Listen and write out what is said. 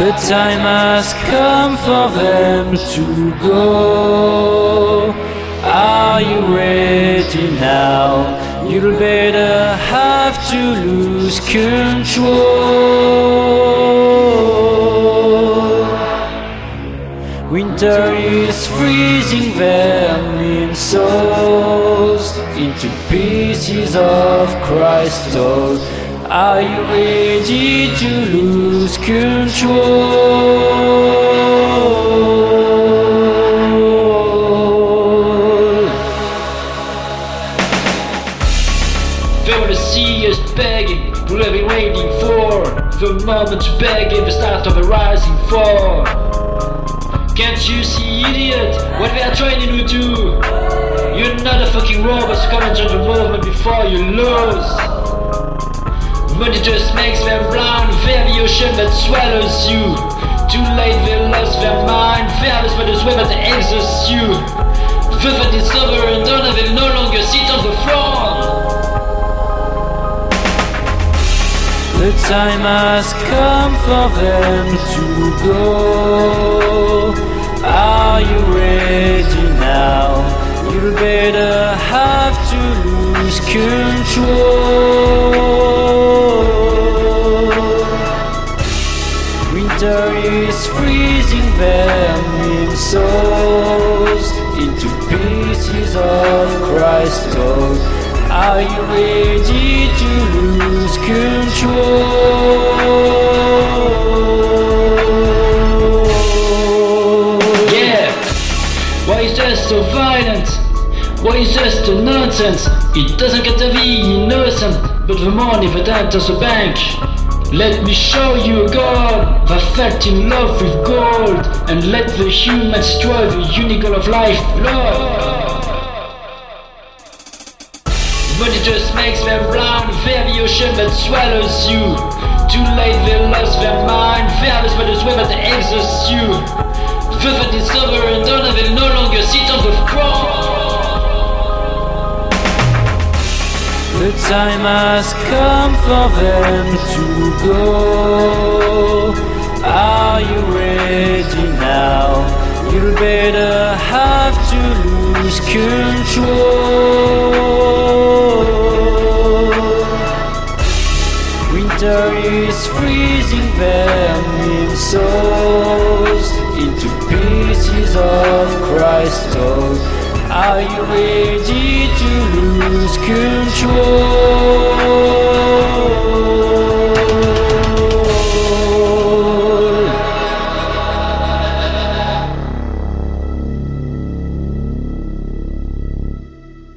The time has come for them to go. Are you ready now? You'll better have to lose control. Winter is freezing vermin souls into pieces of crystal. Are you ready to lose control? Wanna see us begging, we'll have waiting for the moment to beg at the start of a rising fall. Can't you see, idiot, what they are trying to do? You're not a fucking robot, so come and join the movement before you lose. Money just makes them blind, they're the ocean that swallows you. Too late, they lost their mind, fearless by the swim that exhausts you. The fight is over and and they no longer sit on the throne. The time has come for them to go. Are you ready now? You better have to lose control. Winter is freezing them in souls into pieces of crystal. Are you ready to lose control? Yeah! Why is that so violent? Why is that so nonsense? It doesn't get to be innocent, but the money that enters the bank. Let me show you a God felt in love with gold, and let the humans destroy the unicorn of life, Lord. Money just makes them blind, fear the ocean that swallows you. Too late, they lost their mind, fearless by the swim that exhausts you. The time has come for them to go. Are you ready now? You better have to lose control. Winter is freezing them in souls into pieces of crystal. Are you ready to lose control?